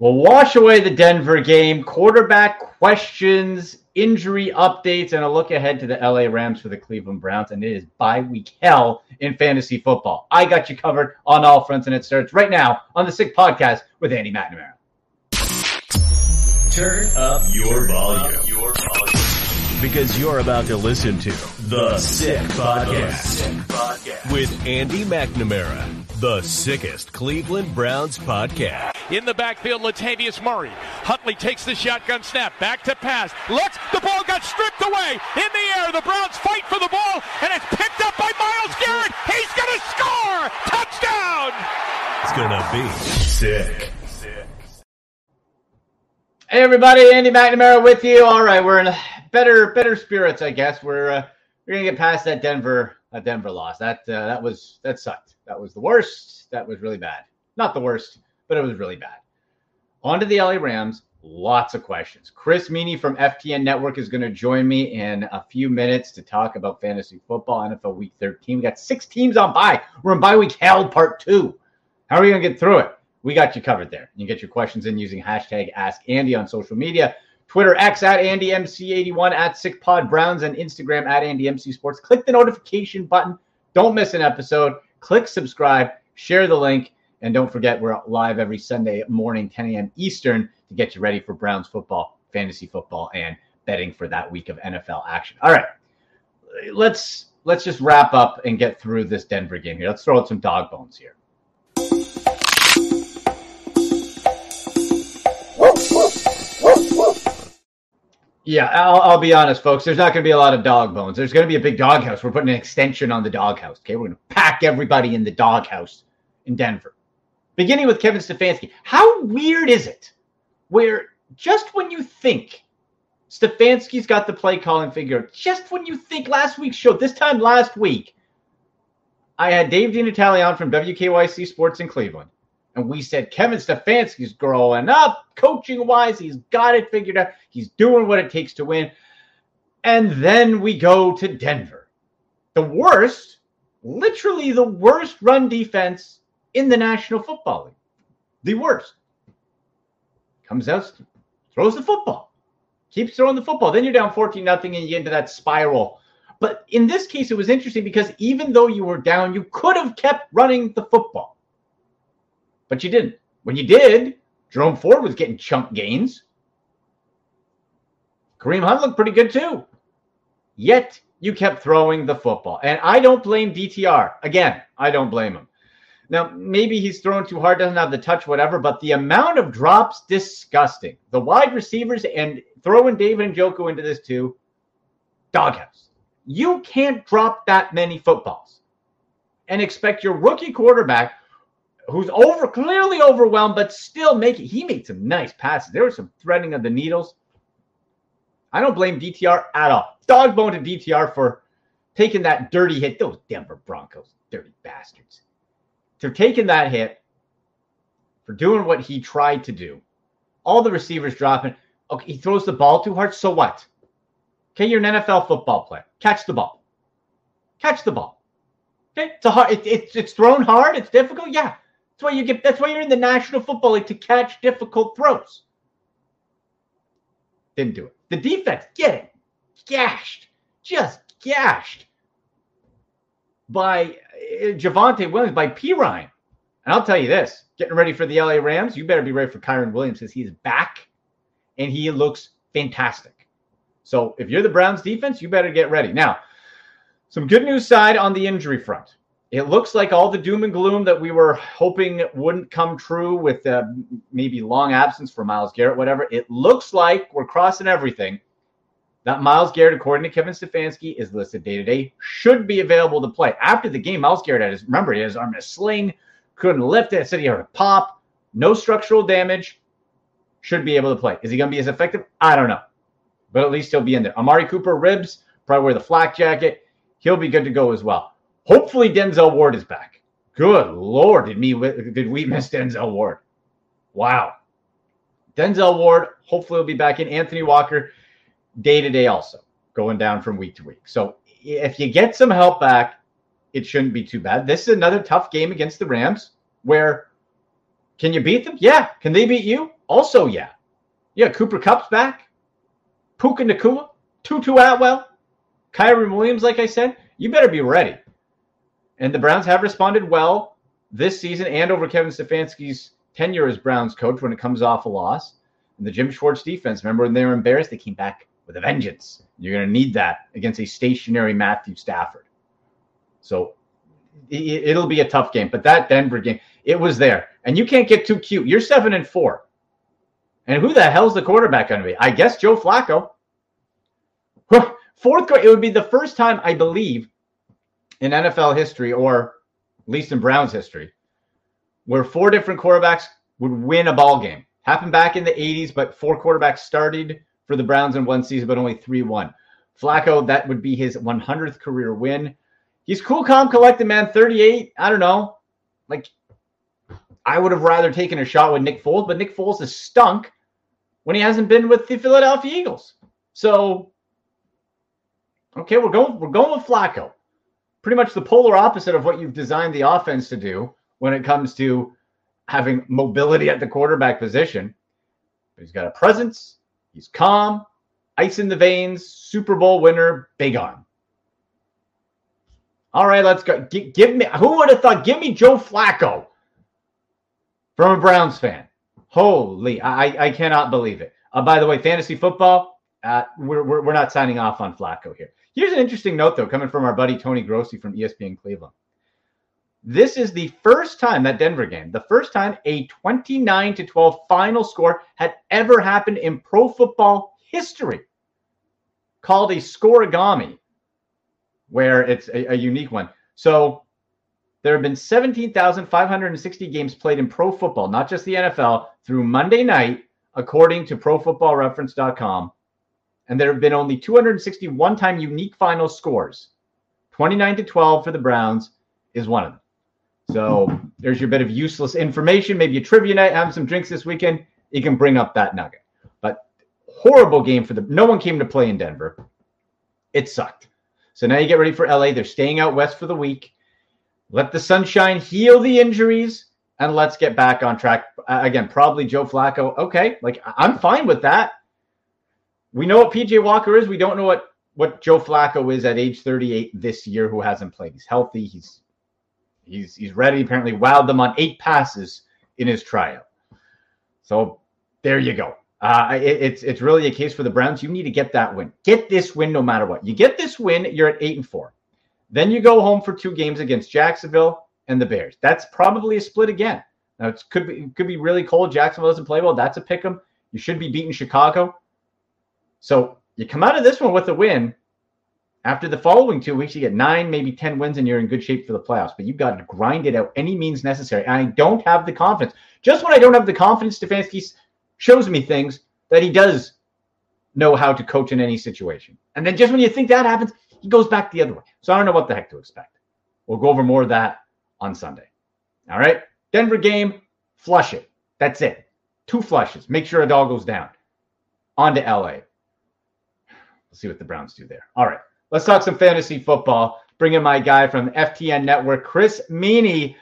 We'll wash away the Denver game, quarterback questions, injury updates, and a look ahead to the LA Rams for the Cleveland Browns. And it is bye week hell in fantasy football. I got you covered on all fronts, and it starts right now on the Sick Podcast with Andy McNamara. Turn up your volume. Your volume. Because you're about to listen to The Sick Podcast with Andy McNamara the sickest Cleveland Browns podcast. In the backfield, Latavius Murray. Huntley takes the shotgun snap. Back to pass. Looks. The ball got stripped away. In the air. The Browns fight for the ball, and it's picked up by Myles Garrett. He's going to score. Touchdown. It's going to be sick. Hey everybody, Andy McNamara with you. All right, we're in better better spirits, I guess. We're uh, we're gonna get past that Denver uh, Denver loss. That uh, that was that sucked. That was the worst. That was really bad. Not the worst, but it was really bad. On to the LA Rams. Lots of questions. Chris Meaney from FTN Network is going to join me in a few minutes to talk about fantasy football, NFL Week 13. We got six teams on bye. We're in bye week hell part two. How are we going to get through it? We got you covered there. You get your questions in using hashtag Ask Andy on social media. Twitter X at AndyMC81 at SickPod Browns and Instagram at AndyMC Sports. Click the notification button. Don't miss an episode. Click subscribe, share the link, and don't forget we're live every Sunday morning, 10 a.m. Eastern, to get you ready for Browns football, fantasy football, and betting for that week of NFL action. All right, let's let's just wrap up and get through this Denver game here. Let's throw out some dog bones here. Yeah, I'll, I'll, be honest, folks. There's not going to be a lot of dog bones. There's going to be a big doghouse. We're putting an extension on the doghouse. Okay, we're going to pack everybody in the doghouse in Denver, beginning with Kevin Stefanski. How weird is it, where just when you think Stefanski's got the play calling figure, just when you think last week's show, this time last week, I had Dave DiNatale from WKYC Sports in Cleveland. And we said Kevin Stefanski's growing up, coaching wise. He's got it figured out. He's doing what it takes to win. And then we go to Denver. The worst, literally the worst run defense in the National Football League. The worst. Comes out, throws the football, keeps throwing the football. Then you're down 14 nothing and you get into that spiral. But in this case, it was interesting because even though you were down, you could have kept running the football but you didn't. When you did, Jerome Ford was getting chunk gains. Kareem Hunt looked pretty good too. Yet you kept throwing the football. And I don't blame DTR. Again, I don't blame him. Now, maybe he's throwing too hard, doesn't have the touch, whatever, but the amount of drops, disgusting. The wide receivers and throwing David Njoku into this too, doghouse. You can't drop that many footballs and expect your rookie quarterback who's over clearly overwhelmed, but still making he made some nice passes. There was some threading of the needles. I don't blame DTR at all. Dog bone to DTR for taking that dirty hit. Those Denver Broncos, dirty bastards. For taking that hit, for doing what he tried to do. All the receivers dropping. Okay, he throws the ball too hard. So what? Okay, you're an NFL football player. Catch the ball. Catch the ball. Okay, it's a hard. It, it, it's thrown hard. It's difficult. Yeah, that's why you get. That's why you're in the National Football League to catch difficult throws. Didn't do it. The defense, get it, gashed, just gashed by uh, Javonte Williams, by Perine. And I'll tell you this: getting ready for the LA Rams, you better be ready for Kyren Williams because he's back and he looks fantastic. So if you're the Browns defense, you better get ready. Now, some good news side on the injury front it looks like all the doom and gloom that we were hoping wouldn't come true with uh, maybe long absence for Myles Garrett, whatever. It looks like we're crossing everything. That Myles Garrett, according to Kevin Stefanski, is listed day to day, should be available to play. After the game, Myles Garrett had his, remember, he had his arm in a sling, couldn't lift it, said he heard a pop, no structural damage, should be able to play. Is he going to be as effective? I don't know. But at least he'll be in there. Amari Cooper, ribs, probably wear the flak jacket. He'll be good to go as well. Hopefully, Denzel Ward is back. Good lord, did me did we miss Denzel Ward? Wow. Denzel Ward hopefully will be back in. Anthony Walker day to day also going down from week to week. So if you get some help back, it shouldn't be too bad. This is another tough game against the Rams where can you beat them? Yeah. Can they beat you? Also, yeah. Yeah, Cooper Kupp's back. Puka Nacua, Tutu Atwell, Kyren Williams, like I said. You better be ready. And the Browns have responded well this season and over Kevin Stefanski's tenure as Browns coach when it comes off a loss. And the Jim Schwartz defense, remember when they were embarrassed? They came back with a vengeance. You're going to need that against a stationary Matthew Stafford. So it, will be a tough game. But that Denver game, it was there. And you can't get too cute. You're seven and four. And who the hell's the quarterback going to be? I guess Joe Flacco. Fourth, grade—it would be the first time, I believe, in NFL history, or at least in Browns history, where four different quarterbacks would win a ball game. Happened back in the 80s, but four quarterbacks started for the Browns in one season, but only 3 won. Flacco, that would be his 100th career win. He's cool, calm, collected, man. 38. I don't know. Like, I would have rather taken a shot with Nick Foles, but Nick Foles has stunk when he hasn't been with the Philadelphia Eagles. So, okay, we're going we're going with Flacco pretty much the polar opposite of what you've designed the offense to do when it comes to having mobility at the quarterback position. But he's got a presence, he's calm, ice in the veins, Super Bowl winner, big arm. All right, let's go. G- give me who would have thought? Give me Joe Flacco from a Browns fan. Holy, I, I cannot believe it. Uh, by the way, fantasy football, uh, we're, we're, we're not signing off on Flacco here. Here's an interesting note, though, coming from our buddy Tony Grossi from ESPN Cleveland. This is the first time that Denver game, the first time a 29 to 12 final score had ever happened in pro football history, called a scorigami, where it's a, a unique one. So there have been 17,560 games played in pro football, not just the NFL, through Monday night, according to ProFootballReference.com and there have been only 261 time unique final scores. 29 to 12 for the Browns is one of them. So there's your bit of useless information. Maybe a trivia night, have some drinks this weekend. You can bring up that nugget. But horrible game for the. No one came to play in Denver. It sucked. So now you get ready for LA. They're staying out west for the week. Let the sunshine heal the injuries, and let's get back on track. Again, probably Joe Flacco. Okay, like I'm fine with that we know what PJ Walker is. We don't know what what Joe Flacco is at age 38 this year, who hasn't played. He's healthy. He's he's he's ready. Apparently, wowed them on eight passes in his tryout. So there you go. Uh, it, it's it's really a case for the Browns. You need to get that win. Get this win no matter what. You get this win, you're at eight and four. Then you go home for two games against Jacksonville and the Bears. That's probably a split again. Now it could be it could be really cold. Jacksonville doesn't play well. That's a pick 'em. You should be beating Chicago. So you come out of this one with a win. After the following two weeks, you get nine, maybe 10 wins, and you're in good shape for the playoffs. But you've got to grind it out any means necessary. And I don't have the confidence. Just when I don't have the confidence, Stefanski shows me things that he does know how to coach in any situation. And then just when you think that happens, he goes back the other way. So I don't know what the heck to expect. We'll go over more of that on Sunday. All right. Denver game, flush it. That's it. Two flushes. Make sure a dog goes down. On to LA. We'll see what the Browns do there. All right, let's talk some fantasy football. Bring in my guy from FTN Network, Chris Meaney,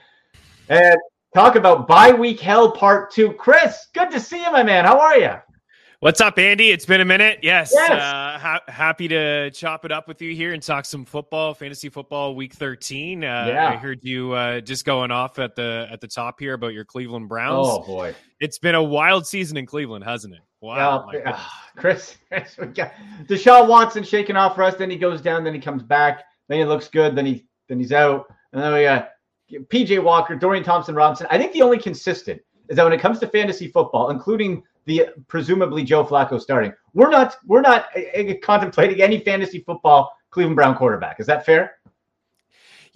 and talk about bye week hell part two. Chris, good to see you, my man. How are you? What's up, Andy? It's been a minute. Yes, yes. Uh, ha- happy to chop it up with you here and talk some football, fantasy football, week thirteen. Uh, yeah. I heard you uh, just going off at the at the top here about your Cleveland Browns. Oh boy, it's been a wild season in Cleveland, hasn't it? Wow, uh, Chris, Chris, we got Deshaun Watson shaking off for us. Then he goes down. Then he comes back. Then he looks good. Then he then he's out. And then we got PJ Walker, Dorian Thompson Robinson. I think the only consistent is that when it comes to fantasy football, including the presumably Joe Flacco starting, we're not we're not uh, contemplating any fantasy football Cleveland Brown quarterback. Is that fair?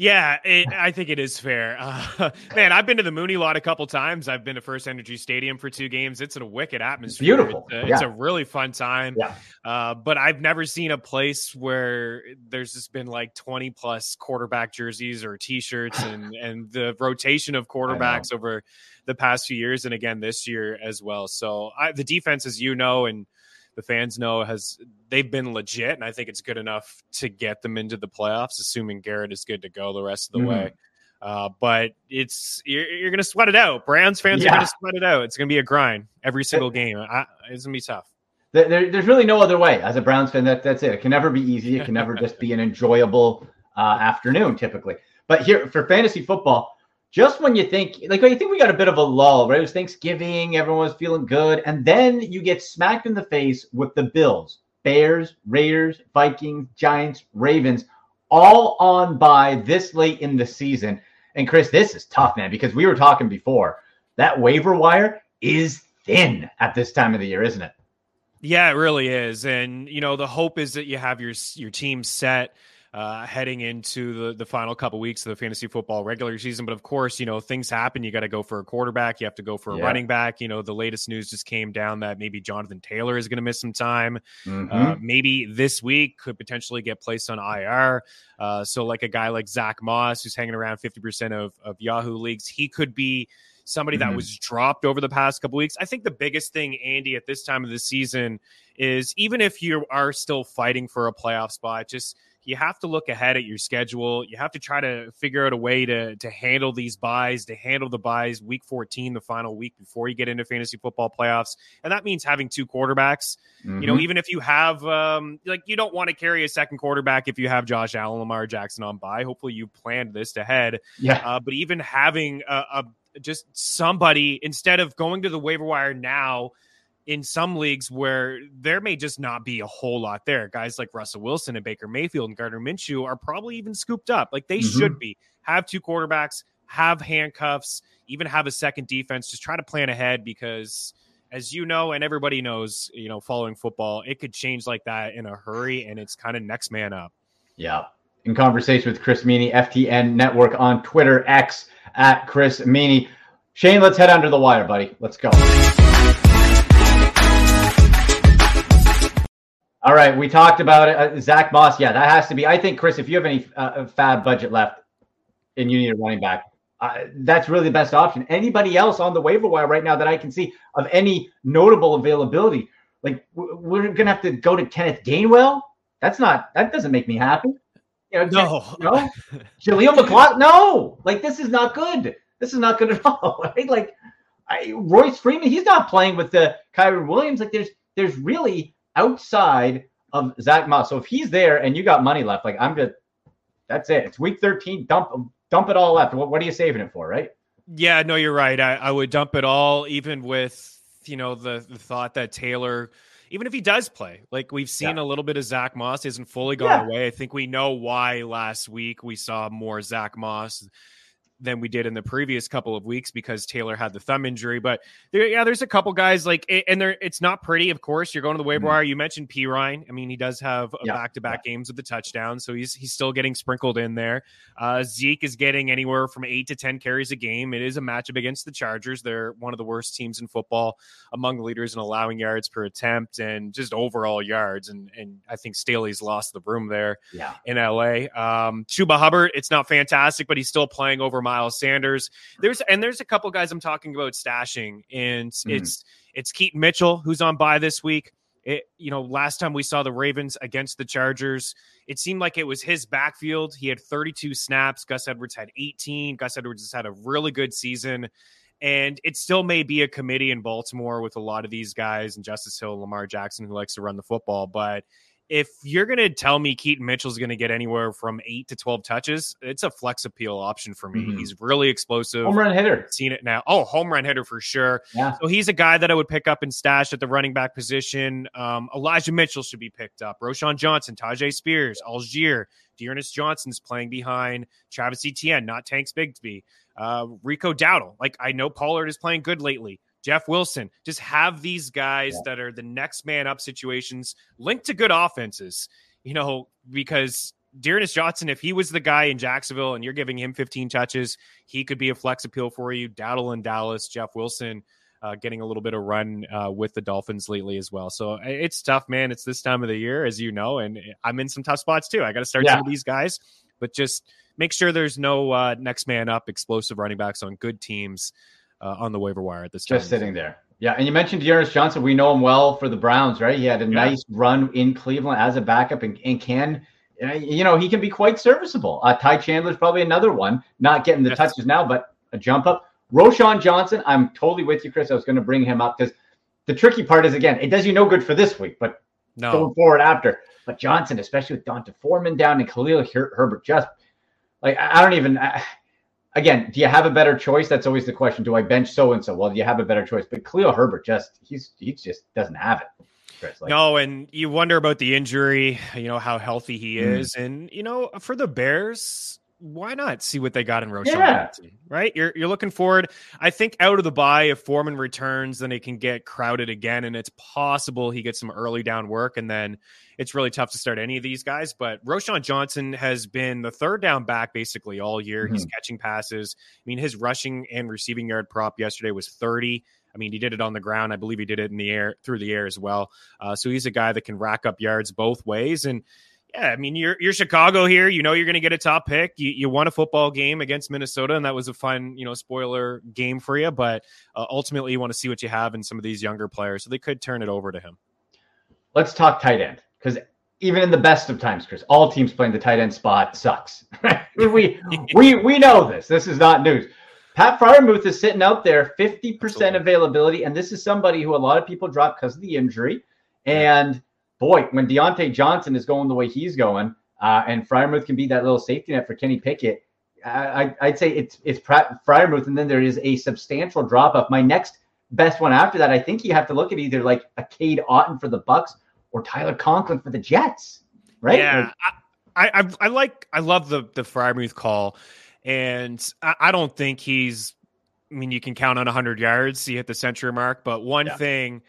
Yeah, it, I think it is fair. Uh, man, I've been to the Muni Lot a couple times. I've been to First Energy Stadium for two games. It's in a wicked atmosphere. Beautiful. It's a, yeah. it's a really fun time. Yeah. Uh, but I've never seen a place where there's just been like 20 plus quarterback jerseys or T-shirts and and the rotation of quarterbacks over the past few years and again this year as well. So I, the defense, as you know, and the fans know has they've been legit, and I think it's good enough to get them into the playoffs, assuming Garrett is good to go the rest of the mm-hmm. way. Uh, but it's you're, you're going to sweat it out. Browns fans yeah. are going to sweat it out. It's going to be a grind every single game. I, it's going to be tough. There, there's really no other way. As a Browns fan, that, that's it. It can never be easy. It can never just be an enjoyable uh, afternoon, typically. But here for fantasy football, just when you think like you think we got a bit of a lull, right? It was Thanksgiving, everyone was feeling good, and then you get smacked in the face with the Bills, Bears, Raiders, Vikings, Giants, Ravens, all on bye this late in the season. And Chris, this is tough, man, because we were talking before that waiver wire is thin at this time of the year, isn't it? Yeah, it really is. And you know, the hope is that you have your your team set uh, heading into the, the final couple weeks of the fantasy football regular season. But of course, you know, things happen. You got to go for a quarterback. You have to go for a yeah. running back. You know, the latest news just came down that maybe Jonathan Taylor is going to miss some time. Mm-hmm. Uh, maybe this week could potentially get placed on IR. Uh, so, like a guy like Zach Moss, who's hanging around 50% of, of Yahoo leagues, he could be somebody mm-hmm. that was dropped over the past couple weeks. I think the biggest thing, Andy, at this time of the season is even if you are still fighting for a playoff spot, just – you have to look ahead at your schedule. You have to try to figure out a way to to handle these byes, to handle the byes week 14, the final week before you get into fantasy football playoffs. And that means having two quarterbacks. Mm-hmm. You know, mm-hmm. even if you have um like you don't want to carry a second quarterback if you have Josh Allen, Lamar Jackson on bye. Hopefully you planned this ahead. Yeah. Uh, but even having a, a just somebody instead of going to the waiver wire now in some leagues where there may just not be a whole lot there. Guys like Russell Wilson and Baker Mayfield and Gardner Minshew are probably even scooped up. Like they mm-hmm. should be. Have two quarterbacks, have handcuffs, even have a second defense. Just try to plan ahead because as you know and everybody knows, you know, following football, it could change like that in a hurry and it's kind of next man up. Yeah. In conversation with Chris Meaney, FTN Network on Twitter, X at Chris Meaney. Shane, let's head under the wire, buddy. Let's go. All right, we talked about it. Uh, Zach Moss, yeah, that has to be. I think, Chris, if you have any uh, FAAB budget left and you need a running back, uh, that's really the best option. Anybody else on the waiver wire right now that I can see of any notable availability? Like we're gonna have to go to Kenneth Gainwell. That's not. That doesn't make me happy. You know, no, no, Jaleel McLaughlin. No, like this is not good. This is not good at all. Right? Like I, Royce Freeman, he's not playing with the Kyren Williams. Like there's there's really outside of Zach Moss. So if he's there and you got money left, like I'm just, that's it. It's week 13. Dump, dump it all left. What, what are you saving it for, right? Yeah, no, you're right. I, I would dump it all, even with you know the, the thought that Taylor, even if he does play, like we've seen yeah. a little bit of Zach Moss isn't fully gone yeah. away. I think we know why last week we saw more Zach Moss than we did in the previous couple of weeks because Taylor had the thumb injury. But there, yeah, there's a couple guys like, and there, it's not pretty. Of course, you're going to the waiver mm-hmm. wire. You mentioned Perine. I mean, he does have back to back games with the touchdown, so he's he's still getting sprinkled in there. Uh, Zeke is getting anywhere from eight to ten carries a game. It is a matchup against the Chargers. They're one of the worst teams in football, among leaders in allowing yards per attempt and just overall yards. And and I think Staley's lost the room there. Yeah. in LA. Um, Chuba Hubbard, it's not fantastic, but he's still playing over Miles Sanders. There's and there's a couple guys I'm talking about stashing, and mm. it's it's Keaton Mitchell who's on bye this week. It, you know, last time we saw the Ravens against the Chargers, it seemed like it was his backfield. He had 32 snaps. Gus Edwards had 18. Gus Edwards has had a really good season. And it still may be a committee in Baltimore with a lot of these guys and Justice Hill, Lamar Jackson, who likes to run the football. But if you're going to tell me Keaton Mitchell's going to get anywhere from eight to 12 touches, it's a flex appeal option for me. Mm-hmm. He's really explosive. Home run hitter. Seen it now. Oh, home run hitter for sure. Yeah. So he's a guy that I would pick up and stash at the running back position. Um, Elijah Mitchell should be picked up. Roschon Johnson, Tyjae Spears, Allgeier, D'Ernest Johnson's playing behind Travis Etienne, not Tanks Bigsby. Uh, Rico Dowdle. Like I know Pollard is playing good lately. Jeff Wilson. Just have these guys yeah. that are the next man up situations linked to good offenses, you know, because D'Ernest Johnson, if he was the guy in Jacksonville and you're giving him 15 touches, he could be a flex appeal for you. Dowdle in Dallas, Jeff Wilson uh, getting a little bit of run uh, with the Dolphins lately as well. So it's tough, man. It's this time of the year, as you know, and I'm in some tough spots too. I got to start yeah. some of these guys, but just make sure there's no uh, next man up explosive running backs on good teams uh, on the waiver wire at this time. Just sitting there. Yeah, and you mentioned D'Ernest Johnson. We know him well for the Browns, right? He had a yeah. nice run in Cleveland as a backup and, and can you know, he can be quite serviceable. Uh, Ty Chandler's probably another one, not getting the touches now, but a jump up. Roschon Johnson, I'm totally with you, Chris. I was going to bring him up because the tricky part is again, it does you no good for this week, but no. going forward after. But Johnson, especially with D'Onta Foreman down and Khalil Her- Herbert, just like I don't even. I, again, do you have a better choice? That's always the question. Do I bench so and so? Well, do you have a better choice? But Cleo Herbert just he's he just doesn't have it. Chris, like, no, and you wonder about the injury. You know how healthy he mm. is, and you know for the Bears, why not see what they got in Roschon? Yeah. Right? You're you're looking forward. I think out of the bye, if Foreman returns, then it can get crowded again, and it's possible he gets some early down work, and then it's really tough to start any of these guys. But Roschon Johnson has been the third down back basically all year. Mm-hmm. He's catching passes. I mean, his rushing and receiving yard prop yesterday was 30. I mean, he did it on the ground. I believe he did it in the air through the air as well. Uh, so he's a guy that can rack up yards both ways. And yeah, I mean, you're you're Chicago here. You know you're going to get a top pick. You, you won a football game against Minnesota, and that was a fun, you know, spoiler game for you. But uh, ultimately, you want to see what you have in some of these younger players, so they could turn it over to him. Let's talk tight end because even in the best of times, Chris, all teams playing the tight end spot sucks. we we we know this. This is not news. Pat Freiermuth is sitting out there, 50% availability, and this is somebody who a lot of people drop because of the injury. And boy, when Diontae Johnson is going the way he's going, uh, and Freiermuth can be that little safety net for Kenny Pickett, I, would say it's it's Freiermuth, and then there is a substantial drop off. My next best one after that, I think you have to look at either like a Cade Otton for the Bucks or Tyler Conklin for the Jets, right? Yeah, like, I, I, I like I love the the Freiermuth call, and I, I, don't think he's. I mean, you can count on 100 yards. He hit the century mark, but one yeah. thing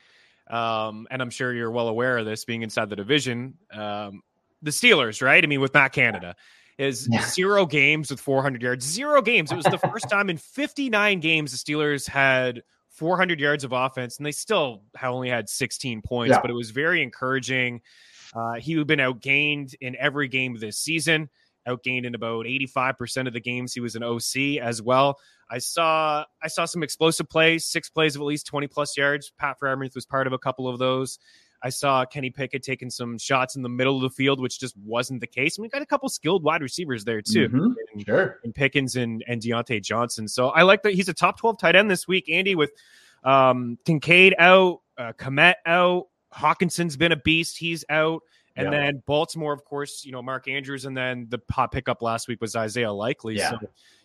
um, and I'm sure you're well aware of this being inside the division. Um, the Steelers, right? I mean, with Matt Canada, is yeah. zero games with 400 yards. Zero games. It was the first time in 59 games the Steelers had 400 yards of offense, and they still only had 16 points, yeah. but it was very encouraging. Uh, he had been outgained in every game this season, outgained in about 85% of the games he was an OC as well. I saw I saw some explosive plays, six plays of at least 20 plus yards. Pat Freiermuth was part of a couple of those. I saw Kenny Pickett taking some shots in the middle of the field, which just wasn't the case. I mean, got a couple skilled wide receivers there too, mm-hmm. and, sure. and Pickens and and Diontae Johnson. So I like that he's a top 12 tight end this week. Andy with um, Kincaid out, uh, Kmet out, Hockenson's been a beast. He's out. And yeah. then Baltimore, of course, you know, Mark Andrews, and then the hot pickup last week was Isaiah Likely. Yeah. So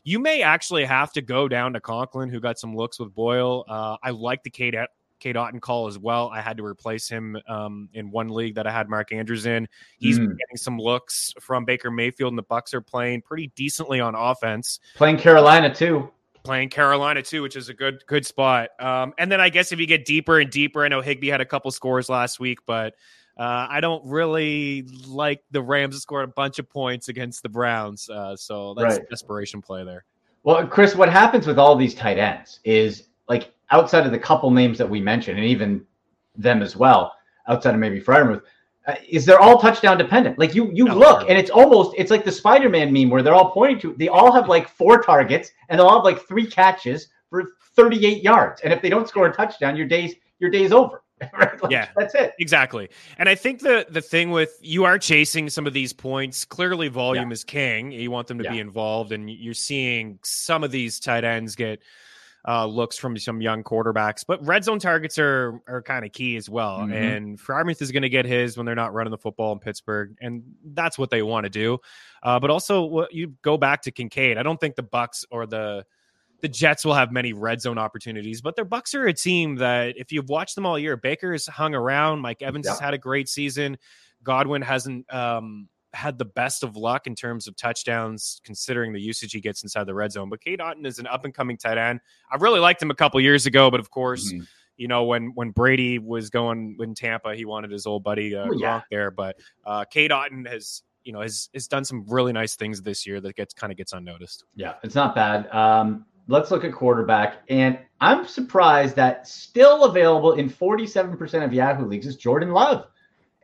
you may actually have to go down to Conklin, who got some looks with Boyle. Uh, I like the Cade, Cade Otton call as well. I had to replace him um, in one league that I had Mark Andrews in. He's mm. getting some looks from Baker Mayfield, and the Bucks are playing pretty decently on offense. Playing Carolina too playing Carolina too, which is a good good spot. Um, and then I guess if you get deeper and deeper, I know Higbee had a couple scores last week, but uh, I don't really like the Rams to score a bunch of points against the Browns. Uh, so that's right. a desperation play there. Well, Chris, what happens with all these tight ends is like outside of the couple names that we mentioned, and even them as well, outside of maybe Freiermuth, uh, is they're all touchdown dependent. Like you, you no, look, and it's almost it's like the Spider-Man meme where they're all pointing to. They all have like four targets, and they'll have like three catches for 38 yards. And if they don't score a touchdown, your days your day's over. right? Like, yeah, that's it. Exactly. And I think the the thing with you are chasing some of these points. Clearly, volume yeah. is king. You want them to yeah. be involved, and you're seeing some of these tight ends get uh, looks from some young quarterbacks. But red zone targets are are kind of key as well. Mm-hmm. And Freiermuth is going to get his when they're not running the football in Pittsburgh, and that's what they want to do. Uh, but also, you go back to Kincaid. I don't think the Bucks or the the Jets will have many red zone opportunities, but their Bucks are a team that if you've watched them all year, Baker has hung around. Mike Evans yeah. has had a great season. Godwin hasn't um, had the best of luck in terms of touchdowns, considering the usage he gets inside the red zone. But Cade Otton is an up and coming tight end. I really liked him a couple years ago, but of course. Mm-hmm. You know when when Brady was going in Tampa, he wanted his old buddy uh, yeah. there. But uh, Cade Otton has you know has has done some really nice things this year that gets kind of gets unnoticed. Yeah, it's not bad. Um, let's look at quarterback. And I'm surprised that still available in 47% of Yahoo leagues is Jordan Love.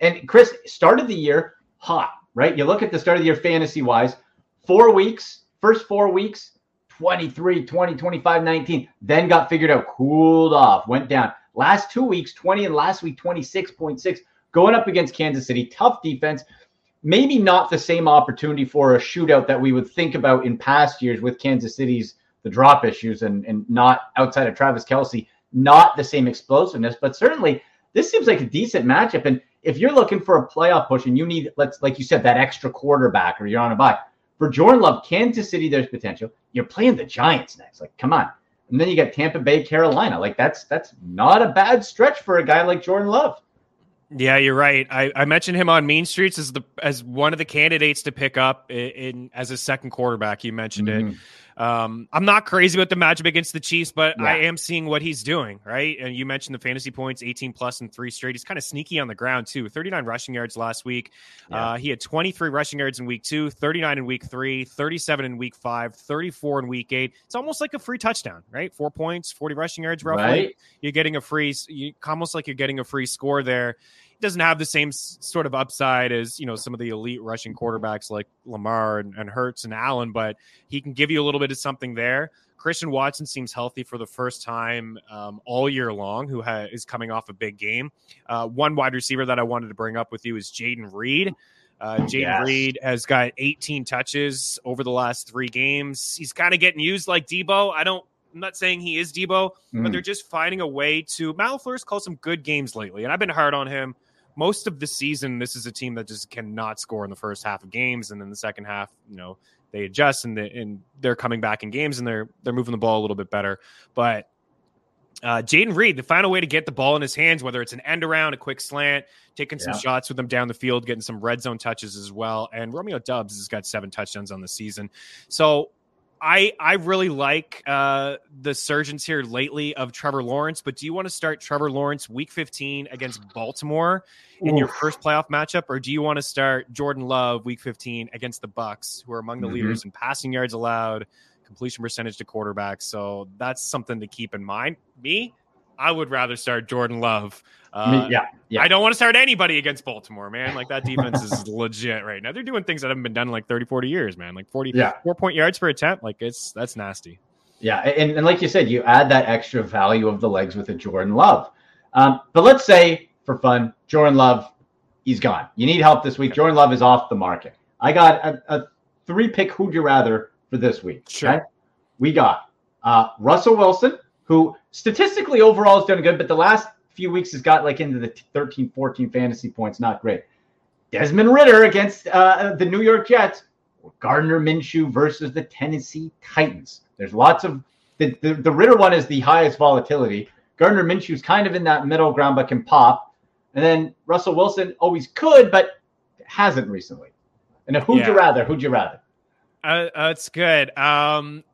And Chris started the year hot, right? You look at the start of the year fantasy wise, four weeks, first four weeks, 23, 20, 25, 19, then got figured out, cooled off, went down. Last two weeks, 20, and last week, 26.6, going up against Kansas City. Tough defense. maybe not the same opportunity for a shootout that we would think about in past years with Kansas City's the drop issues and and not outside of Travis Kelce, not the same explosiveness, but certainly this seems like a decent matchup. And if you're looking for a playoff push and you need, let's like you said, that extra quarterback or you're on a bye for Jordan Love, Kansas City, there's potential. You're playing the Giants next. Like, come on. And then you got Tampa Bay, Carolina. Like that's that's not a bad stretch for a guy like Jordan Love. Yeah, you're right. I, I mentioned him on Mean Streets as the as one of the candidates to pick up in, in as a second quarterback. You mentioned mm-hmm. it. Um, I'm not crazy about the matchup against the Chiefs, but yeah. I am seeing what he's doing, right? And you mentioned the fantasy points, 18 plus and three straight. He's kind of sneaky on the ground, too. 39 rushing yards last week. Yeah. Uh, he had 23 rushing yards in week two, 39 in week three, 37 in week five, 34 in week eight. It's almost like a free touchdown, right? Four points, 40 rushing yards roughly. Right. You're getting a free, you, almost like you're getting a free score there doesn't have the same sort of upside as you know some of the elite rushing quarterbacks like Lamar and, and Hurts and Allen, but he can give you a little bit of something there. Christian Watson seems healthy for the first time um, all year long, who ha- is coming off a big game. Uh, one wide receiver that I wanted to bring up with you is Jayden Reed. Uh, Jayden yes. Reed has got 18 touches over the last three games. He's kind of getting used like Debo. I don't I'm not saying he is Debo, mm. but hmm. they're just finding a way to. Matt LaFleur's called some good games lately, and I've been hard on him most of the season, this is a team that just cannot score in the first half of games, and then the second half, you know, they adjust and, and they're coming back in games and they're they're moving the ball a little bit better. But uh, Jayden Reed, the final way to get the ball in his hands, whether it's an end around, a quick slant, taking some yeah. shots with him down the field, getting some red zone touches as well. And Romeo Doubs has got seven touchdowns on the season. So I I really like uh, the surgeons here lately of Trevor Lawrence, but do you want to start Trevor Lawrence week 15 against Baltimore in Oof. your first playoff matchup, or do you want to start Jordan Love week 15 against the Bucks, who are among the mm-hmm. leaders in passing yards allowed, completion percentage to quarterbacks? So that's something to keep in mind. Me, I would rather start Jordan Love. Uh, yeah, yeah. I don't want to start anybody against Baltimore, man. Like that defense is legit right now. They're doing things that haven't been done in like 30, 40 years, man. Like 40, yeah. four point yards per attempt. Like it's that's nasty. Yeah, and, and like you said, you add that extra value of the legs with a Jordan Love. Um, but let's say for fun, Jordan Love, he's gone. You need help this week. Jordan Love is off the market. I got a, a three pick who'd you rather for this week. Sure. Okay? We got uh, Russell Wilson, who statistically overall has done good, but the last few weeks has got like into the 13, 14 fantasy points. Not great. Desmond Ridder against uh, the New York Jets. Gardner Minshew versus the Tennessee Titans. There's lots of the, the, the Ridder one is the highest volatility. Gardner Minshew's kind of in that middle ground, but can pop. And then Russell Wilson always could, but hasn't recently. And who'd yeah. you rather? Who'd you rather? Uh, that's good. Um,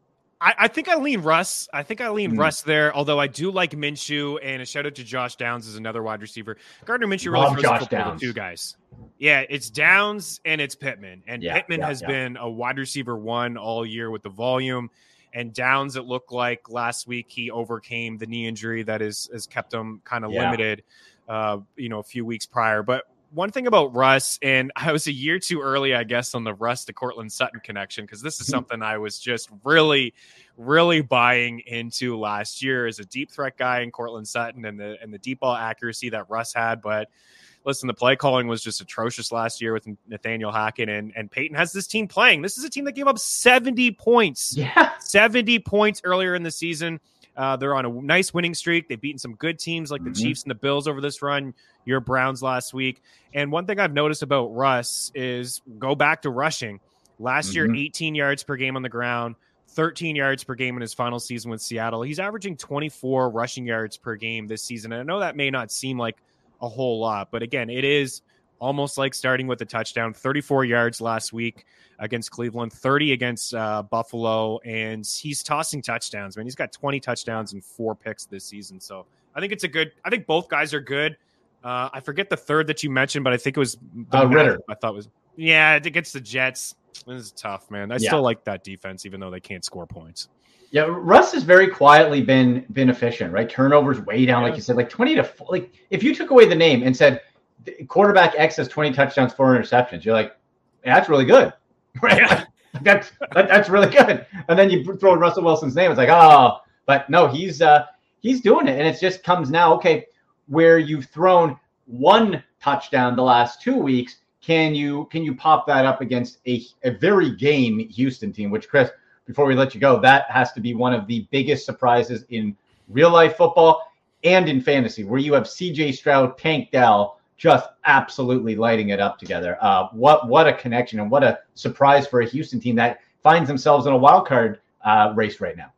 I, I, think I lean Russ. I think I lean mm. Russ there. Although I do like Minshew, and a shout out to Josh Downs as another wide receiver. Gardner Minshew really throws Josh Downs. two guys. Yeah, it's Downs and it's Pittman, and yeah, Pittman yeah, has yeah. been a wide receiver one all year with the volume. And Downs, it looked like last week he overcame the knee injury that is has kept him kind of limited. Uh, you know, a few weeks prior, but one thing about Russ, and I was a year too early, I guess, on the Russ to Courtland Sutton connection because this is mm-hmm. something I was just really, really buying into last year as a deep threat guy in Courtland Sutton and the and the deep ball accuracy that Russ had. But listen, the play calling was just atrocious last year with Nathaniel Hackett and and Peyton has this team playing. This is a team that gave up seventy points, yeah, seventy points earlier in the season. Uh, they're on a nice winning streak. They've beaten some good teams like the mm-hmm. Chiefs and the Bills over this run. Your Browns last week. And one thing I've noticed about Russ is go back to rushing. Last mm-hmm. year, 18 yards per game on the ground, 13 yards per game in his final season with Seattle. He's averaging 24 rushing yards per game this season. And I know that may not seem like a whole lot, but again, it is almost like starting with a touchdown 34 yards last week against Cleveland, 30 against uh, Buffalo, and he's tossing touchdowns. Man, he's got 20 touchdowns and four picks this season. So I think it's a good. I think both guys are good. Uh, I forget the third that you mentioned, but I think it was uh, Ridder. I thought was yeah against the Jets. This is tough, man. I yeah. still like that defense, even though they can't score points. Yeah, Russ has very quietly been been efficient, right? Turnovers way down, yeah. like you said, like twenty to four, like if you took away the name and said quarterback X has twenty touchdowns, four interceptions, you're like, yeah, that's really good. Right? Yeah. that's that, that's really good. And then you throw Russell Wilson's name. It's like, oh, but no, he's uh he's doing it, and it just comes now. Okay, where you've thrown one touchdown the last two weeks, can you can you pop that up against a, a very game Houston team? Which Chris, before we let you go, that has to be one of the biggest surprises in real life football and in fantasy, where you have C.J. Stroud, Tank Dell, just absolutely lighting it up together. Uh, what what a connection and what a surprise for a Houston team that finds themselves in a wild card uh, race right now.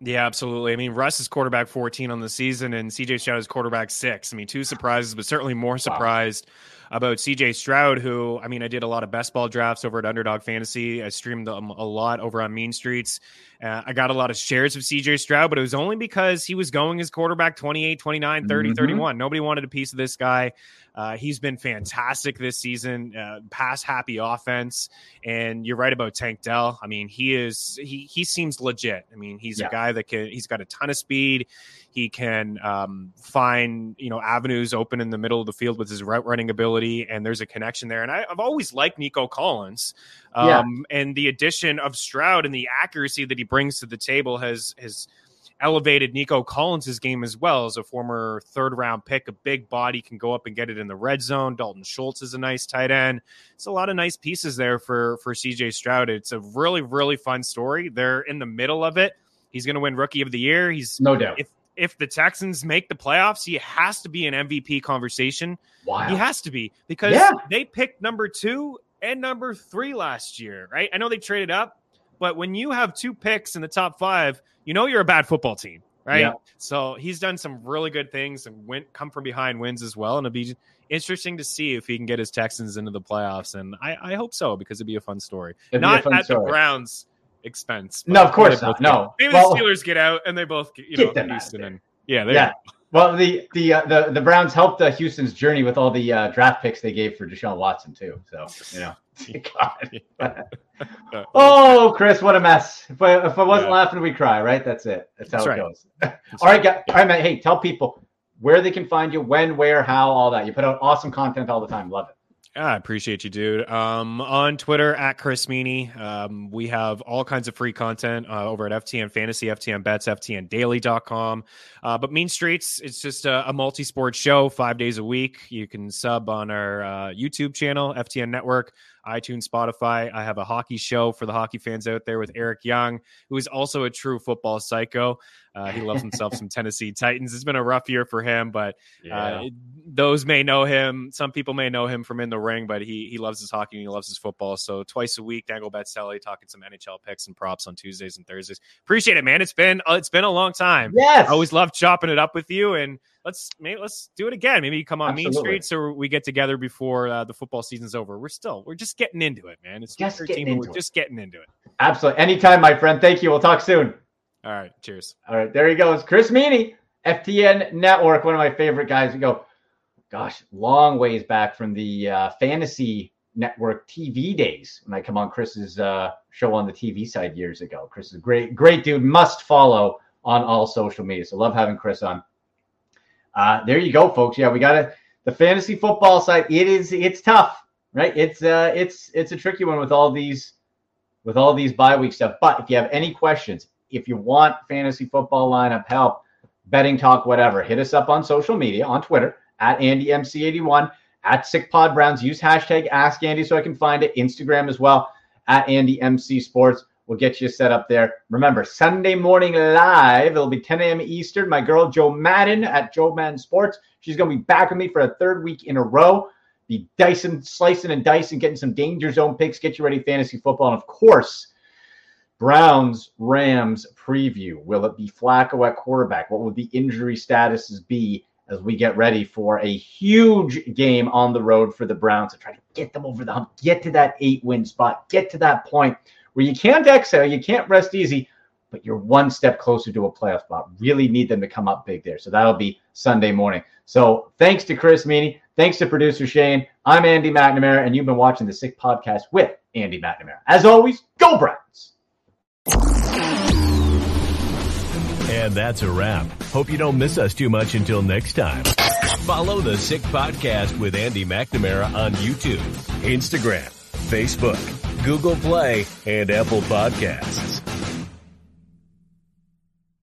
Yeah, absolutely. I mean, Russ is quarterback 14 on the season, and CJ Stroud is quarterback six. I mean, two surprises, but certainly more surprised. About CJ Stroud, who, I mean, I did a lot of best ball drafts over at Underdog Fantasy. I streamed them a lot over on Mean Streets. Uh, I got a lot of shares of CJ Stroud, but it was only because he was going as quarterback 28, 29, 30, mm-hmm. 31. Nobody wanted a piece of this guy. Uh, he's been fantastic this season, uh, pass happy offense. And you're right about Tank Dell. I mean, he is he he seems legit. I mean, he's yeah. a guy that can he's got a ton of speed. He can um, find you know avenues open in the middle of the field with his route running ability, and there's a connection there. And I, have always liked Nico Collins, um, yeah. and the addition of Stroud and the accuracy that he brings to the table has has elevated Nico Collins' game as well as a former third round pick. A big body can go up and get it in the red zone. Dalton Schultz is a nice tight end. It's a lot of nice pieces there for for CJ Stroud. It's a really really fun story. They're in the middle of it. He's going to win Rookie of the Year. He's no doubt. If if the Texans make the playoffs, he has to be an MVP conversation. Wow. He has to be because yeah. they picked number two and number three last year, right? I know they traded up, but when you have two picks in the top five, you know you're a bad football team, right? Yeah. So he's done some really good things and went come from behind wins as well. And it'll be interesting to see if he can get his Texans into the playoffs. And I, I hope so because it'd be a fun story. It'd not at story. the Browns expense. No, of course not. No. Maybe well, the Steelers get out and they both get, you know, Houston and yeah, yeah. Well, the the uh, the the Browns helped uh, Houston's journey with all the uh, draft picks they gave for Deshaun Watson too. So you know, God. oh, Chris, what a mess! If I, if I wasn't yeah. laughing, we cry. Right? That's it. That's how That's it right. goes. all right, guys. All right, man. Hey, tell people where they can find you, when, where, how, all that. You put out awesome content all the time. Love it. I appreciate you, dude. Um, on Twitter at Chris Meaney, um, we have all kinds of free content uh, over at FTN Fantasy, FTN Bets, FTNDaily.com. Uh, but Mean Streets, it's just a, a multi sport show five days a week. You can sub on our uh, YouTube channel, FTN Network iTunes, Spotify. I have a hockey show for the hockey fans out there with Eric Young, who is also a true football psycho. Uh, he loves himself some Tennessee Titans. It's been a rough year for him, but uh, those may know him. Some people may know him from in the ring, but he he loves his hockey and he loves his football. So twice a week, Dangle Betzelli talking some NHL picks and props on Tuesdays and Thursdays. Appreciate it, man. It's been uh, it's been a long time. Yes, I always love chopping it up with you and let's maybe let's do it again. Maybe you come on Absolutely. Mean Streets or we get together before uh, the football season's over. We're still we're just getting into it, man. It's just 13, we're it. just getting into it. Absolutely. Anytime, my friend. Thank you. We'll talk soon. All right. Cheers. All right. There he goes. Chris Meaney, FTN Network, one of my favorite guys. We go, gosh, long ways back from the uh, fantasy network TV days when I come on Chris's uh, show on the TV side years ago. Chris is a great, great dude. Must follow on all social media. So love having Chris on. Uh, there you go, folks. Yeah, we got it. The fantasy football side. It is. It's tough, right? It's uh, it's it's a tricky one with all these, with all these bye week stuff. But if you have any questions, if you want fantasy football lineup help, betting talk, whatever, hit us up on social media on Twitter at AndyMC81 at SickPod Browns. Use hashtag Ask Andy so I can find it. Instagram as well at AndyMC Sports. We'll get you set up there. Remember, Sunday morning live. It'll be 10 a.m. Eastern. My girl Joe Madden at Joe Madden Sports. She's going to be back with me for a third week in a row. Be dicing, slicing, and dicing, getting some danger zone picks, get you ready fantasy football. And of course, Browns Rams preview. Will it be Flacco at quarterback? What will the injury statuses be as we get ready for a huge game on the road for the Browns to try to get them over the hump, get to that eight win spot, get to that point where you can't exhale, you can't rest easy, but you're one step closer to a playoff spot. Really need them to come up big there. So that'll be Sunday morning. So thanks to Chris Meaney. Thanks to producer Shane. I'm Andy McNamara, and you've been watching the Sick Podcast with Andy McNamara. As always, go Browns. And that's a wrap. Hope you don't miss us too much until next time. Follow the Sick Podcast with Andy McNamara on YouTube, Instagram, Facebook, Google Play, and Apple Podcasts.